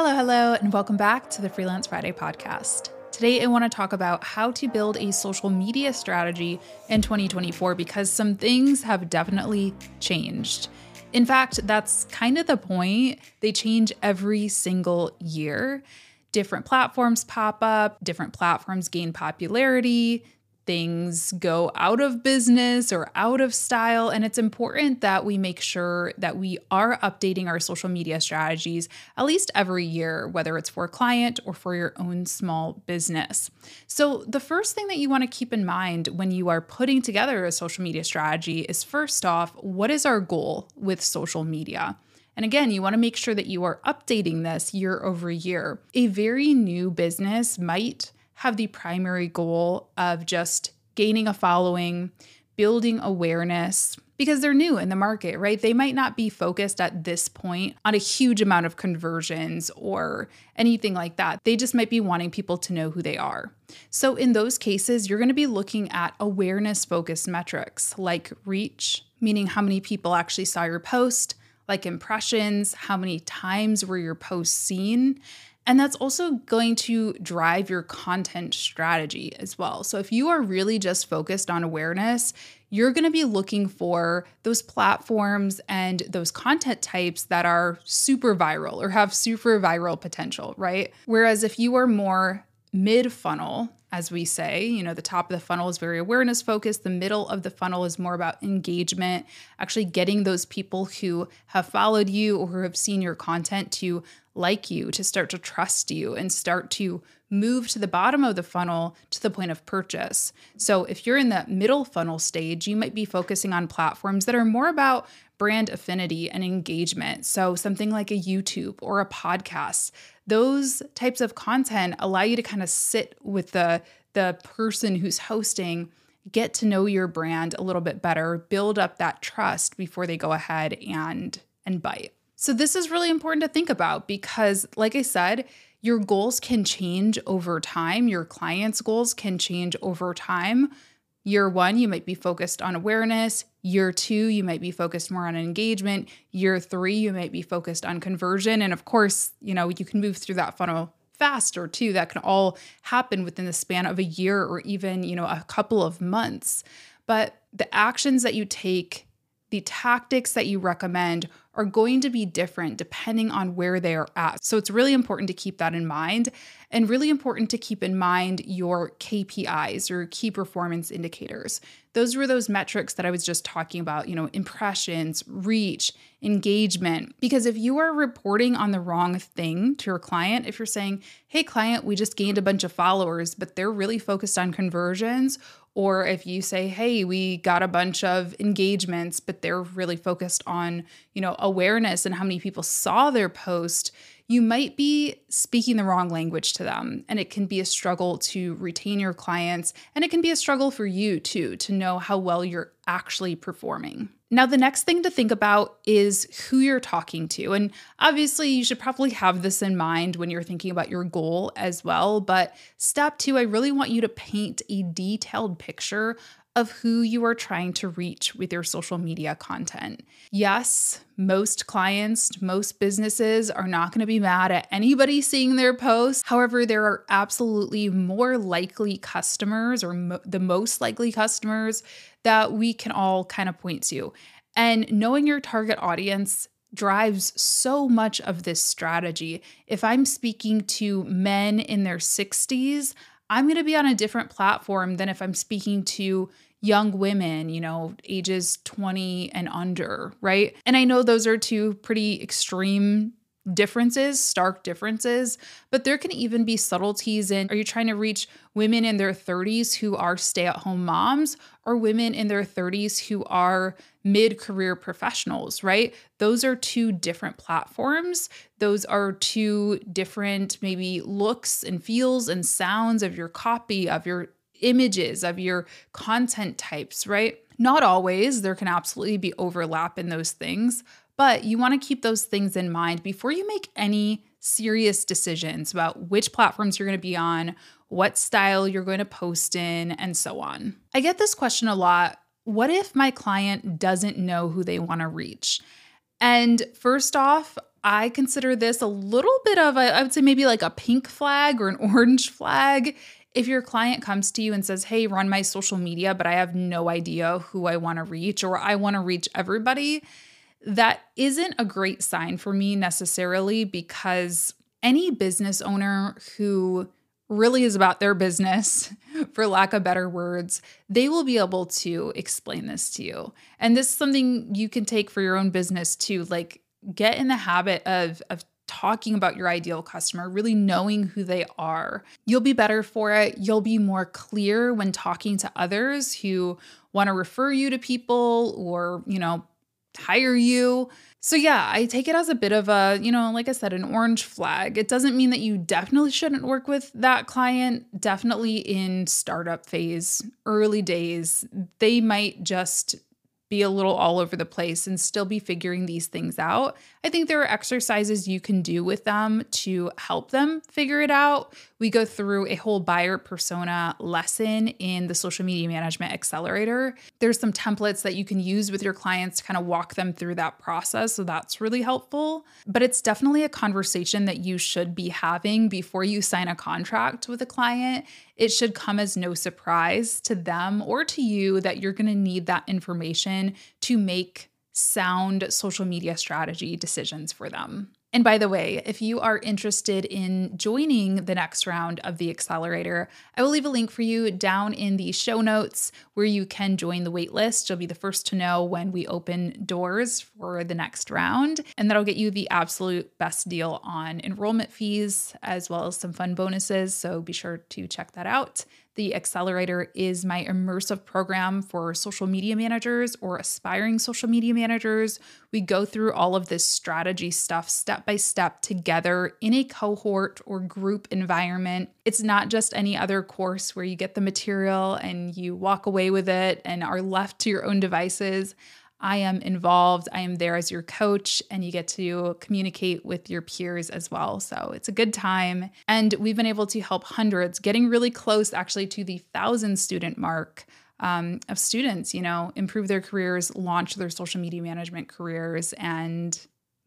Hello, hello, and welcome back to the Freelance Friday podcast. Today, I want to talk about how to build a social media strategy in 2024 because some things have definitely changed. In fact, that's kind of the point. They change every single year. Different platforms pop up, different platforms gain popularity, things go out of business or out of style. And it's important that we make sure that we are updating our social media strategies at least every year, whether it's for a client or for your own small business. So, the first thing that you want to keep in mind when you are putting together a social media strategy is first off, what is our goal with social media? And again, you want to make sure that you are updating this year over year. A very new business might have the primary goal of just gaining a following, building awareness, because they're new in the market, right? They might not be focused at this point on a huge amount of conversions or anything like that. They just might be wanting people to know who they are. So, in those cases, you're going to be looking at awareness focused metrics like reach, meaning how many people actually saw your post, like impressions, how many times were your posts seen, and that's also going to drive your content strategy as well. So if you are really just focused on awareness, you're going to be looking for those platforms and those content types that are super viral or have super viral potential, right? Whereas if you are more mid funnel, as we say, you know, the top of the funnel is very awareness focused, the middle of the funnel is more about engagement, actually getting those people who have followed you or who have seen your content to like you, to start to trust you, and start to move to the bottom of the funnel to the point of purchase. So, if you're in that middle funnel stage, you might be focusing on platforms that are more about brand affinity and engagement. So, something like a YouTube or a podcast, those types of content allow you to kind of sit with the, the person who's hosting get to know your brand a little bit better, build up that trust before they go ahead and and bite. So, this is really important to think about because, like I said, your goals can change over time. Your clients' goals can change over time. Year one, you might be focused on awareness. Year two, you might be focused more on engagement. Year three, you might be focused on conversion. And of course, you know, you can move through that funnel faster too. That can all happen within the span of a year or even, you know, a couple of months. But the actions that you take the tactics that you recommend are going to be different depending on where they are at. So it's really important to keep that in mind and really important to keep in mind your KPIs, your key performance indicators. Those were those metrics that I was just talking about, you know, impressions, reach, engagement. Because if you are reporting on the wrong thing to your client, if you're saying, hey, client, we just gained a bunch of followers, but they're really focused on conversions, or if you say, hey, we got a bunch of engagements, but they're really focused on, you know, awareness and how many people saw their post, you might be speaking the wrong language to them. And it can be a struggle to retain your clients. And it can be a struggle for you too, to know how well you're actually performing. Now, the next thing to think about is who you're talking to. And obviously, you should probably have this in mind when you're thinking about your goal as well. But step two, I really want you to paint a detailed picture of who you are trying to reach with your social media content. Yes, most clients, most businesses are not going to be mad at anybody seeing their post. However, there are absolutely more likely customers or mo- the most likely customers that we can all kind of point to. And knowing your target audience drives so much of this strategy. If I'm speaking to men in their 60s, I'm going to be on a different platform than if I'm speaking to young women, you know, ages 20 and under, right? And I know those are two pretty extreme differences, stark differences, but there can even be subtleties in are you trying to reach women in their 30s who are stay at home moms or women in their 30s who are mid career professionals, right? Those are two different platforms. Those are two different, maybe looks and feels and sounds of your copy, of your images, of your content types, right? Not always. There can absolutely be overlap in those things, but you want to keep those things in mind before you make any serious decisions about which platforms you're going to be on, what style you're going to post in, and so on. I get this question a lot. What if my client doesn't know who they want to reach? And first off, I consider this a little bit of a, I would say maybe like a pink flag or an orange flag. If your client comes to you and says, Hey, run my social media, but I have no idea who I want to reach, or I want to reach everybody, that isn't a great sign for me necessarily because any business owner who really is about their business, for lack of better words, they will be able to explain this to you. And this is something you can take for your own business too. Like, get in the habit of, of talking about your ideal customer, really knowing who they are. You'll be better for it. You'll be more clear when talking to others who want to refer you to people or, you know, hire you. So, yeah, I take it as a bit of a, you know, like I said, an orange flag. It doesn't mean that you definitely shouldn't work with that client. Definitely in startup phase, early days, they might just be a little all over the place and still be figuring these things out. I think there are exercises you can do with them to help them figure it out. We go through a whole buyer persona lesson in the social media management accelerator. There's some templates that you can use with your clients to kind of walk them through that process. So that's really helpful. But it's definitely a conversation that you should be having before you sign a contract with a client it should come as no surprise to them or to you that you're going to need that information to make sound social media strategy decisions for them. And by the way, if you are interested in joining the next round of the accelerator, I will leave a link for you down in the show notes where you can join the waitlist. You'll be the first to know when we open doors for the next round, and that'll get you the absolute best deal on enrollment fees as well as some fun bonuses. So be sure to check that out. The Accelerator is my immersive program for social media managers or aspiring social media managers. We go through all of this strategy stuff step by step together in a cohort or group environment. It's not just any other course where you get the material and you walk away with it and are left to your own devices. I am involved. I am there as your coach, and you get to communicate with your peers as well. So it's a good time. And we've been able to help hundreds, getting really close actually to the thousand student mark. Um, of students, you know, improve their careers, launch their social media management careers, and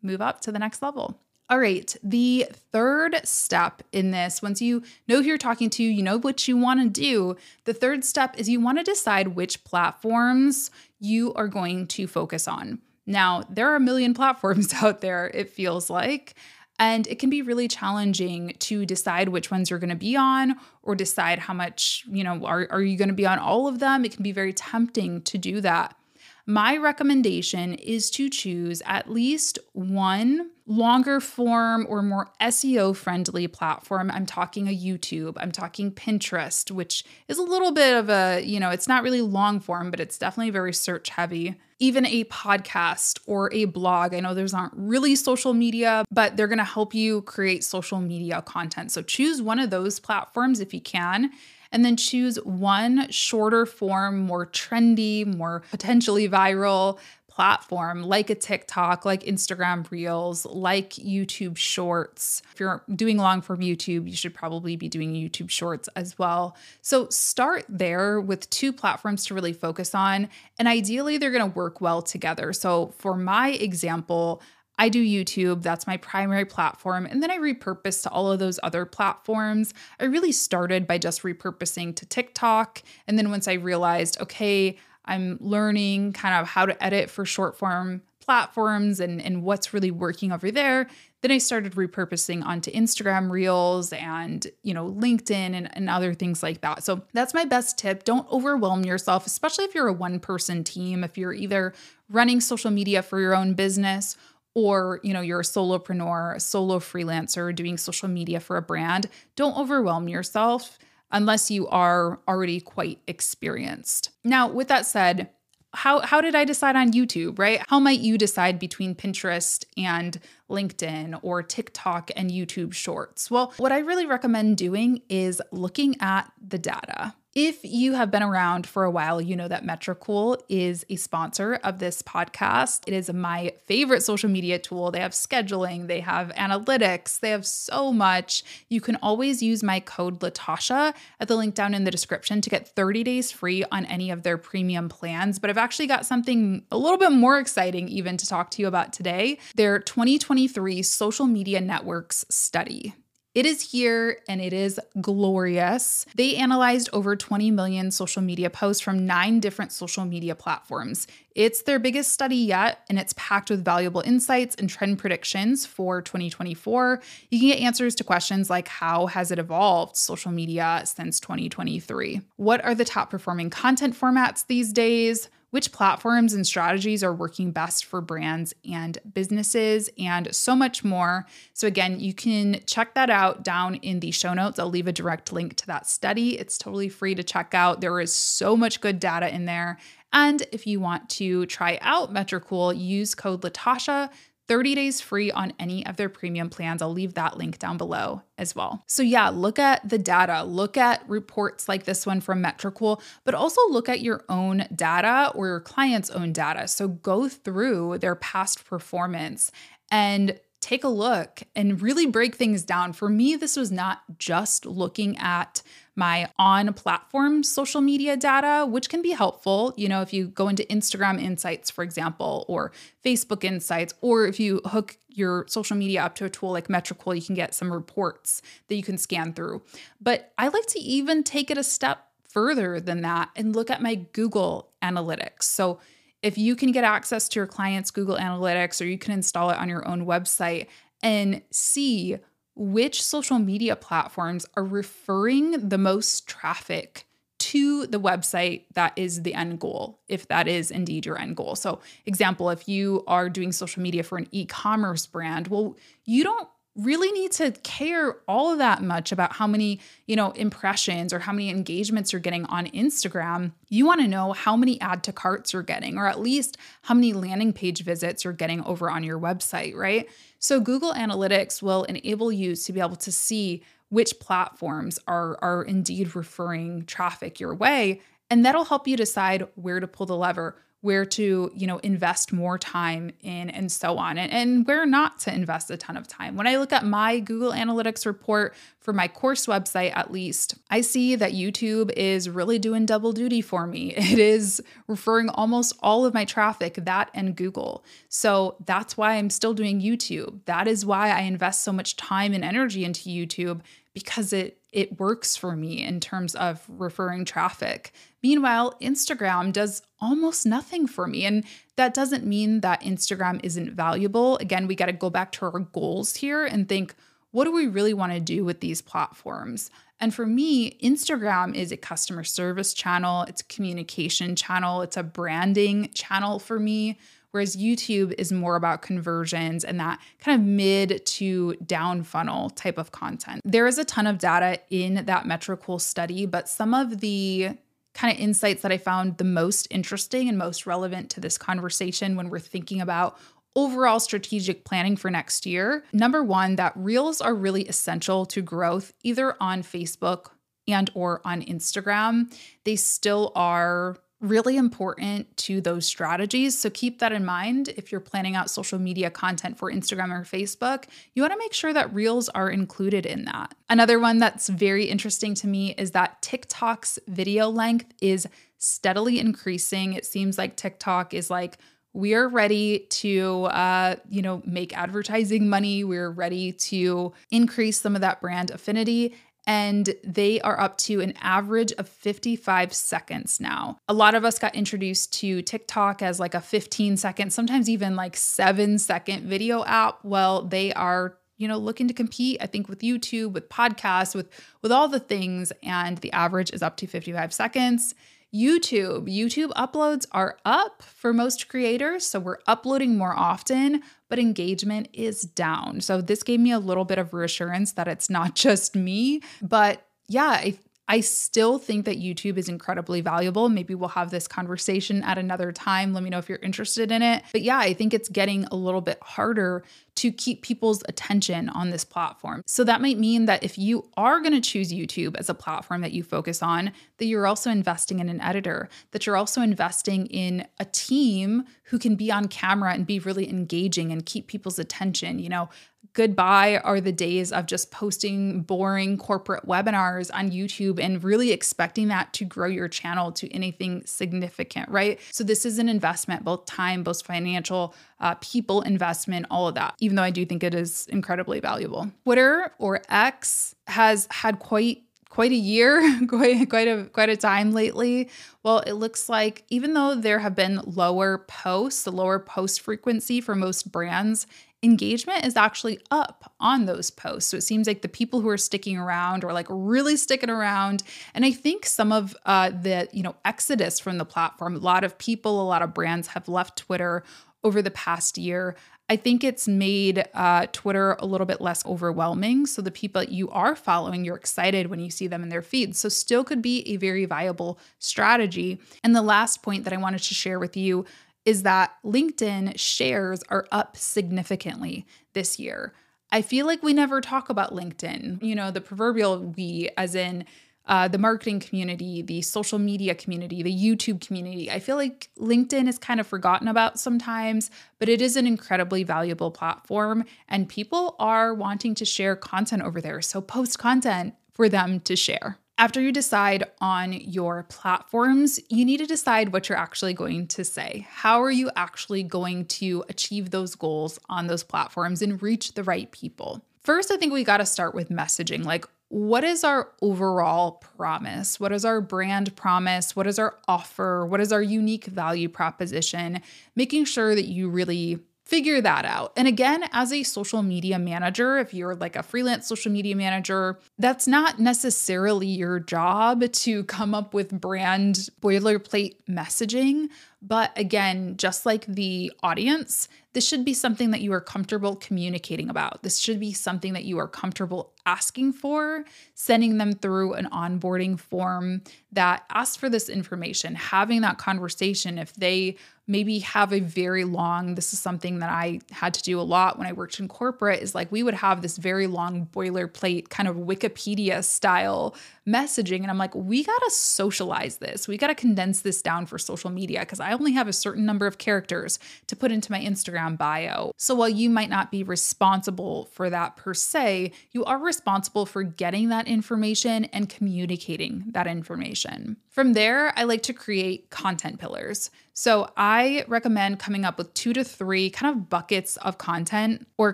move up to the next level. All right, the third step in this, once you know who you're talking to, you know what you want to do, the third step is you want to decide which platforms you are going to focus on. Now, there are a million platforms out there, it feels like. And it can be really challenging to decide which ones you're going to be on or decide how much, you know, are, are you going to be on all of them? It can be very tempting to do that. My recommendation is to choose at least one longer form or more SEO friendly platform. I'm talking a YouTube, I'm talking Pinterest, which is a little bit of a, you know, it's not really long form, but it's definitely very search heavy. Even a podcast or a blog. I know those aren't really social media, but they're going to help you create social media content. So choose one of those platforms if you can and then choose one shorter form, more trendy, more potentially viral platform like a TikTok, like Instagram Reels, like YouTube Shorts. If you're doing long form YouTube, you should probably be doing YouTube Shorts as well. So start there with two platforms to really focus on. And ideally, they're going to work well together. So for my example, I do YouTube, that's my primary platform. And then I repurpose to all of those other platforms. I really started by just repurposing to TikTok. And then once I realized, okay, I'm learning kind of how to edit for short form platforms and, and what's really working over there. Then I started repurposing onto Instagram Reels and, you know, LinkedIn and, and other things like that. So that's my best tip. Don't overwhelm yourself, especially if you're a one person team, if you're either running social media for your own business or you know you're a solopreneur a solo freelancer doing social media for a brand don't overwhelm yourself unless you are already quite experienced now with that said how how did I decide on YouTube, right? How might you decide between Pinterest and LinkedIn or TikTok and YouTube Shorts? Well, what I really recommend doing is looking at the data. If you have been around for a while, you know that Metricool is a sponsor of this podcast. It is my favorite social media tool. They have scheduling, they have analytics, they have so much. You can always use my code Latasha at the link down in the description to get 30 days free on any of their premium plans. But I've actually got something a little bit more exciting even to talk to you about today. Their 2023 social media networks study. It is here and it is glorious. They analyzed over 20 million social media posts from nine different social media platforms. It's their biggest study yet, and it's packed with valuable insights and trend predictions for 2024. You can get answers to questions like How has it evolved social media since 2023? What are the top performing content formats these days? Which platforms and strategies are working best for brands and businesses, and so much more. So, again, you can check that out down in the show notes. I'll leave a direct link to that study. It's totally free to check out. There is so much good data in there. And if you want to try out Metricool, use code Latasha 30 days free on any of their premium plans. I'll leave that link down below as well. So, yeah, look at the data, look at reports like this one from Metricool, but also look at your own data or your client's own data. So, go through their past performance and take a look and really break things down. For me, this was not just looking at my on platform social media data, which can be helpful. You know, if you go into Instagram Insights, for example, or Facebook Insights, or if you hook your social media up to a tool like Metricool, you can get some reports that you can scan through. But I like to even take it a step further than that and look at my Google Analytics. So if you can get access to your client's Google Analytics or you can install it on your own website and see which social media platforms are referring the most traffic to the website that is the end goal, if that is indeed your end goal. So, example, if you are doing social media for an e commerce brand, well, you don't really need to care all that much about how many, you know, impressions or how many engagements you're getting on Instagram. You want to know how many add to carts you're getting or at least how many landing page visits you're getting over on your website, right? So Google Analytics will enable you to be able to see which platforms are are indeed referring traffic your way and that'll help you decide where to pull the lever where to you know invest more time in and so on and, and where not to invest a ton of time. When i look at my google analytics report for my course website at least i see that youtube is really doing double duty for me. It is referring almost all of my traffic that and google. So that's why i'm still doing youtube. That is why i invest so much time and energy into youtube because it it works for me in terms of referring traffic. Meanwhile, Instagram does almost nothing for me. And that doesn't mean that Instagram isn't valuable. Again, we got to go back to our goals here and think, what do we really want to do with these platforms? And for me, Instagram is a customer service channel, it's a communication channel, it's a branding channel for me whereas YouTube is more about conversions and that kind of mid to down funnel type of content. There is a ton of data in that Metricool study, but some of the kind of insights that I found the most interesting and most relevant to this conversation when we're thinking about overall strategic planning for next year. Number 1, that reels are really essential to growth either on Facebook and or on Instagram. They still are really important to those strategies. So keep that in mind if you're planning out social media content for Instagram or Facebook. You want to make sure that reels are included in that. Another one that's very interesting to me is that TikTok's video length is steadily increasing. It seems like TikTok is like we are ready to uh, you know make advertising money we're ready to increase some of that brand affinity and they are up to an average of 55 seconds now. A lot of us got introduced to TikTok as like a 15 second, sometimes even like 7 second video app. Well, they are you know looking to compete i think with youtube with podcasts with with all the things and the average is up to 55 seconds YouTube. YouTube uploads are up for most creators, so we're uploading more often, but engagement is down. So this gave me a little bit of reassurance that it's not just me, but yeah, I I still think that YouTube is incredibly valuable. Maybe we'll have this conversation at another time. Let me know if you're interested in it. But yeah, I think it's getting a little bit harder to keep people's attention on this platform. So that might mean that if you are going to choose YouTube as a platform that you focus on, that you're also investing in an editor, that you're also investing in a team who can be on camera and be really engaging and keep people's attention. You know, goodbye are the days of just posting boring corporate webinars on YouTube and really expecting that to grow your channel to anything significant, right? So, this is an investment, both time, both financial, uh, people investment, all of that, even though I do think it is incredibly valuable. Twitter or X has had quite quite a year, quite quite a quite a time lately. Well, it looks like even though there have been lower posts, the lower post frequency for most brands, engagement is actually up on those posts. So it seems like the people who are sticking around are like really sticking around. And I think some of uh, the, you know, exodus from the platform, a lot of people, a lot of brands have left Twitter over the past year. I think it's made uh, Twitter a little bit less overwhelming. So the people you are following, you're excited when you see them in their feeds. So still could be a very viable strategy. And the last point that I wanted to share with you is that LinkedIn shares are up significantly this year. I feel like we never talk about LinkedIn, you know, the proverbial we, as in uh, the marketing community, the social media community, the YouTube community. I feel like LinkedIn is kind of forgotten about sometimes, but it is an incredibly valuable platform, and people are wanting to share content over there. So post content for them to share. After you decide on your platforms, you need to decide what you're actually going to say. How are you actually going to achieve those goals on those platforms and reach the right people? First, I think we got to start with messaging. Like, what is our overall promise? What is our brand promise? What is our offer? What is our unique value proposition? Making sure that you really figure that out. And again, as a social media manager, if you're like a freelance social media manager, that's not necessarily your job to come up with brand boilerplate messaging. But again, just like the audience, this should be something that you are comfortable communicating about. This should be something that you are comfortable asking for, sending them through an onboarding form that asks for this information, having that conversation if they maybe have a very long this is something that i had to do a lot when i worked in corporate is like we would have this very long boilerplate kind of wikipedia style messaging. And i'm like we got to socialize this. We got to condense this down for social media because i only have a certain number of characters to put into my instagram bio. So while you might not be responsible for that per se you are responsible for getting that information and communicating that information. From there i like to create content pillars so I recommend coming up with two to three kind of buckets of content or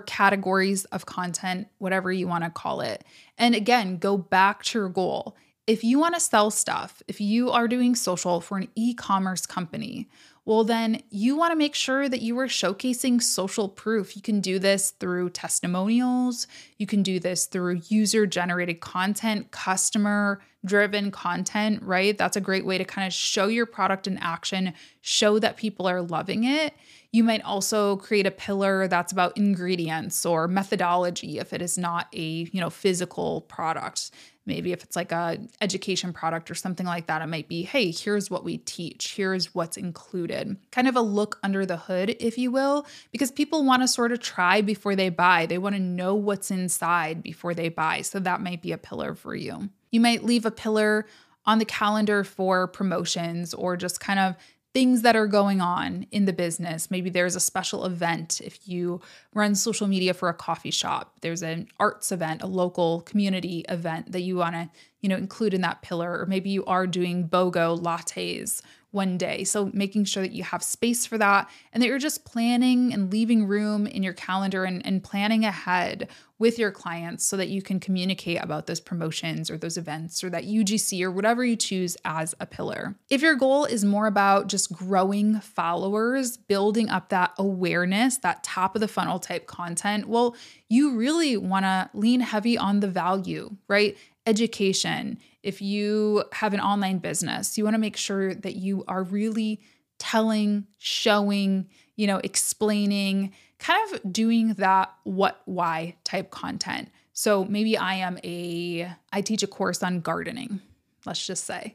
categories of content, whatever you want to call it. And again, go back to your goal. If you want to sell stuff, if you are doing social for an e commerce company, well, then you want to make sure that you are showcasing social proof. You can do this through testimonials, you can do this through user generated content, customer driven content, right? That's a great way to kind of show your product in action, show that people are loving it. You might also create a pillar that's about ingredients or methodology if it is not a, you know, physical product. Maybe if it's like a education product or something like that, it might be, hey, here's what we teach, here's what's included. Kind of a look under the hood, if you will, because people want to sort of try before they buy. They want to know what's inside before they buy. So that might be a pillar for you. You might leave a pillar on the calendar for promotions or just kind of things that are going on in the business. Maybe there's a special event if you run social media for a coffee shop. There's an arts event, a local community event that you want to, you know, include in that pillar or maybe you are doing BOGO lattes one day. So making sure that you have space for that and that you're just planning and leaving room in your calendar and, and planning ahead with your clients so that you can communicate about those promotions or those events or that UGC or whatever you choose as a pillar. If your goal is more about just growing followers, building up that awareness, that top of the funnel type content, well, you really want to lean heavy on the value, right? Education, if you have an online business, you want to make sure that you are really telling, showing, you know, explaining, kind of doing that what, why type content. So maybe I am a, I teach a course on gardening, let's just say.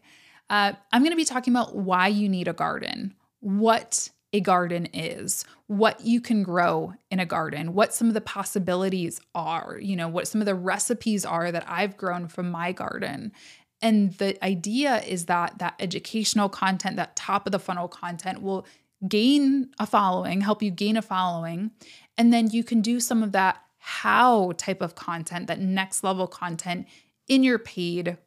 Uh, I'm going to be talking about why you need a garden, what a garden is, what you can grow in a garden, what some of the possibilities are, you know, what some of the recipes are that I've grown from my garden. And the idea is that that educational content, that top of the funnel content will gain a following, help you gain a following. And then you can do some of that how type of content, that next level content in your paid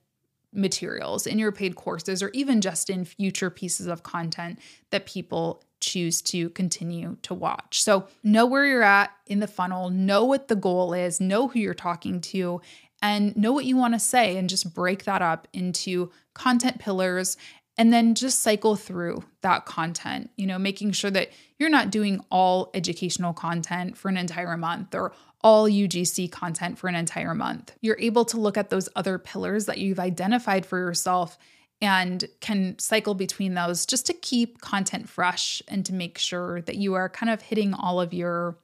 materials, in your paid courses, or even just in future pieces of content that people choose to continue to watch. So, know where you're at in the funnel, know what the goal is, know who you're talking to, and know what you want to say, and just break that up into content pillars. And then just cycle through that content, you know, making sure that you're not doing all educational content for an entire month or all UGC content for an entire month. You're able to look at those other pillars that you've identified for yourself and can cycle between those just to keep content fresh and to make sure that you are kind of hitting all of your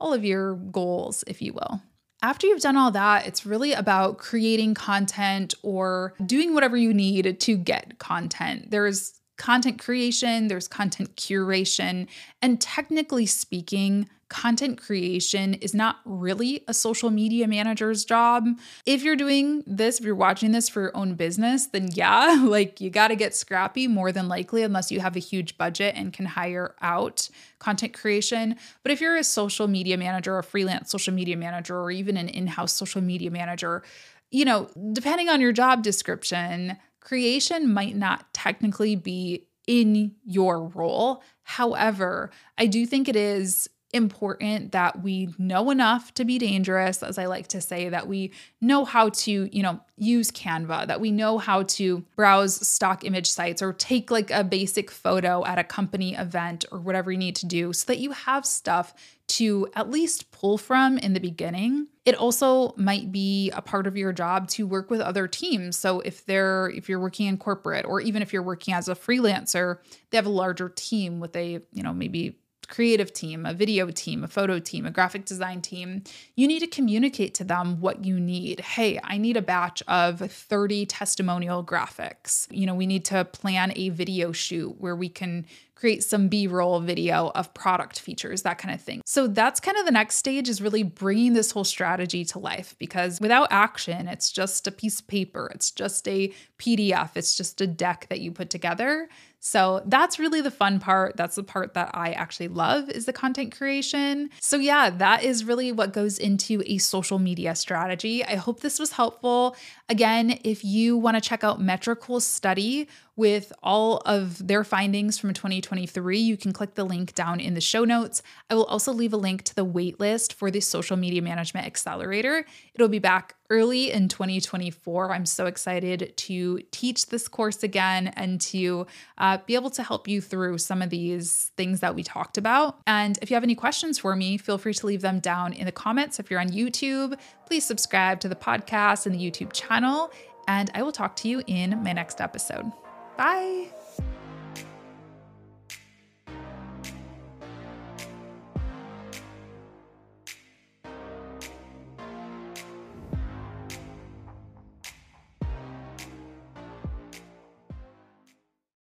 all of your goals if you will. After you've done all that it's really about creating content or doing whatever you need to get content. There's content creation there's content curation and technically speaking content creation is not really a social media manager's job. If you're doing this, if you're watching this for your own business, then yeah, like you got to get scrappy more than likely, unless you have a huge budget and can hire out content creation. But if you're a social media manager, a freelance social media manager, or even an in house social media manager, you know, depending on your job description, creation might not technically be in your role. However, I do think it is important that we know enough to be dangerous, as I like to say, that we know how to, you know, use Canva, that we know how to browse stock image sites or take like a basic photo at a company event or whatever you need to do so that you have stuff to at least pull from in the beginning. It also might be a part of your job to work with other teams. So if they're if you're working in corporate or even if you're working as a freelancer, they have a larger team with a, you know, maybe creative team, a video team, a photo team, a graphic design team, you need to communicate to them what you need. Hey, I need a batch of 30 testimonial graphics. You know, we need to plan a video shoot where we can create some b-roll video of product features that kind of thing so that's kind of the next stage is really bringing this whole strategy to life because without action it's just a piece of paper it's just a pdf it's just a deck that you put together so that's really the fun part. That's the part that I actually love is the content creation. So yeah, that is really what goes into a social media strategy. I hope this was helpful. Again, if you want to check out Metricool's study with all of their findings from 2023, you can click the link down in the show notes. I will also leave a link to the waitlist for the Social Media Management Accelerator. It'll be back early in 2024. I'm so excited to teach this course again and to uh, be able to help you through some of these things that we talked about. And if you have any questions for me, feel free to leave them down in the comments. If you're on YouTube, please subscribe to the podcast and the YouTube channel. And I will talk to you in my next episode. Bye.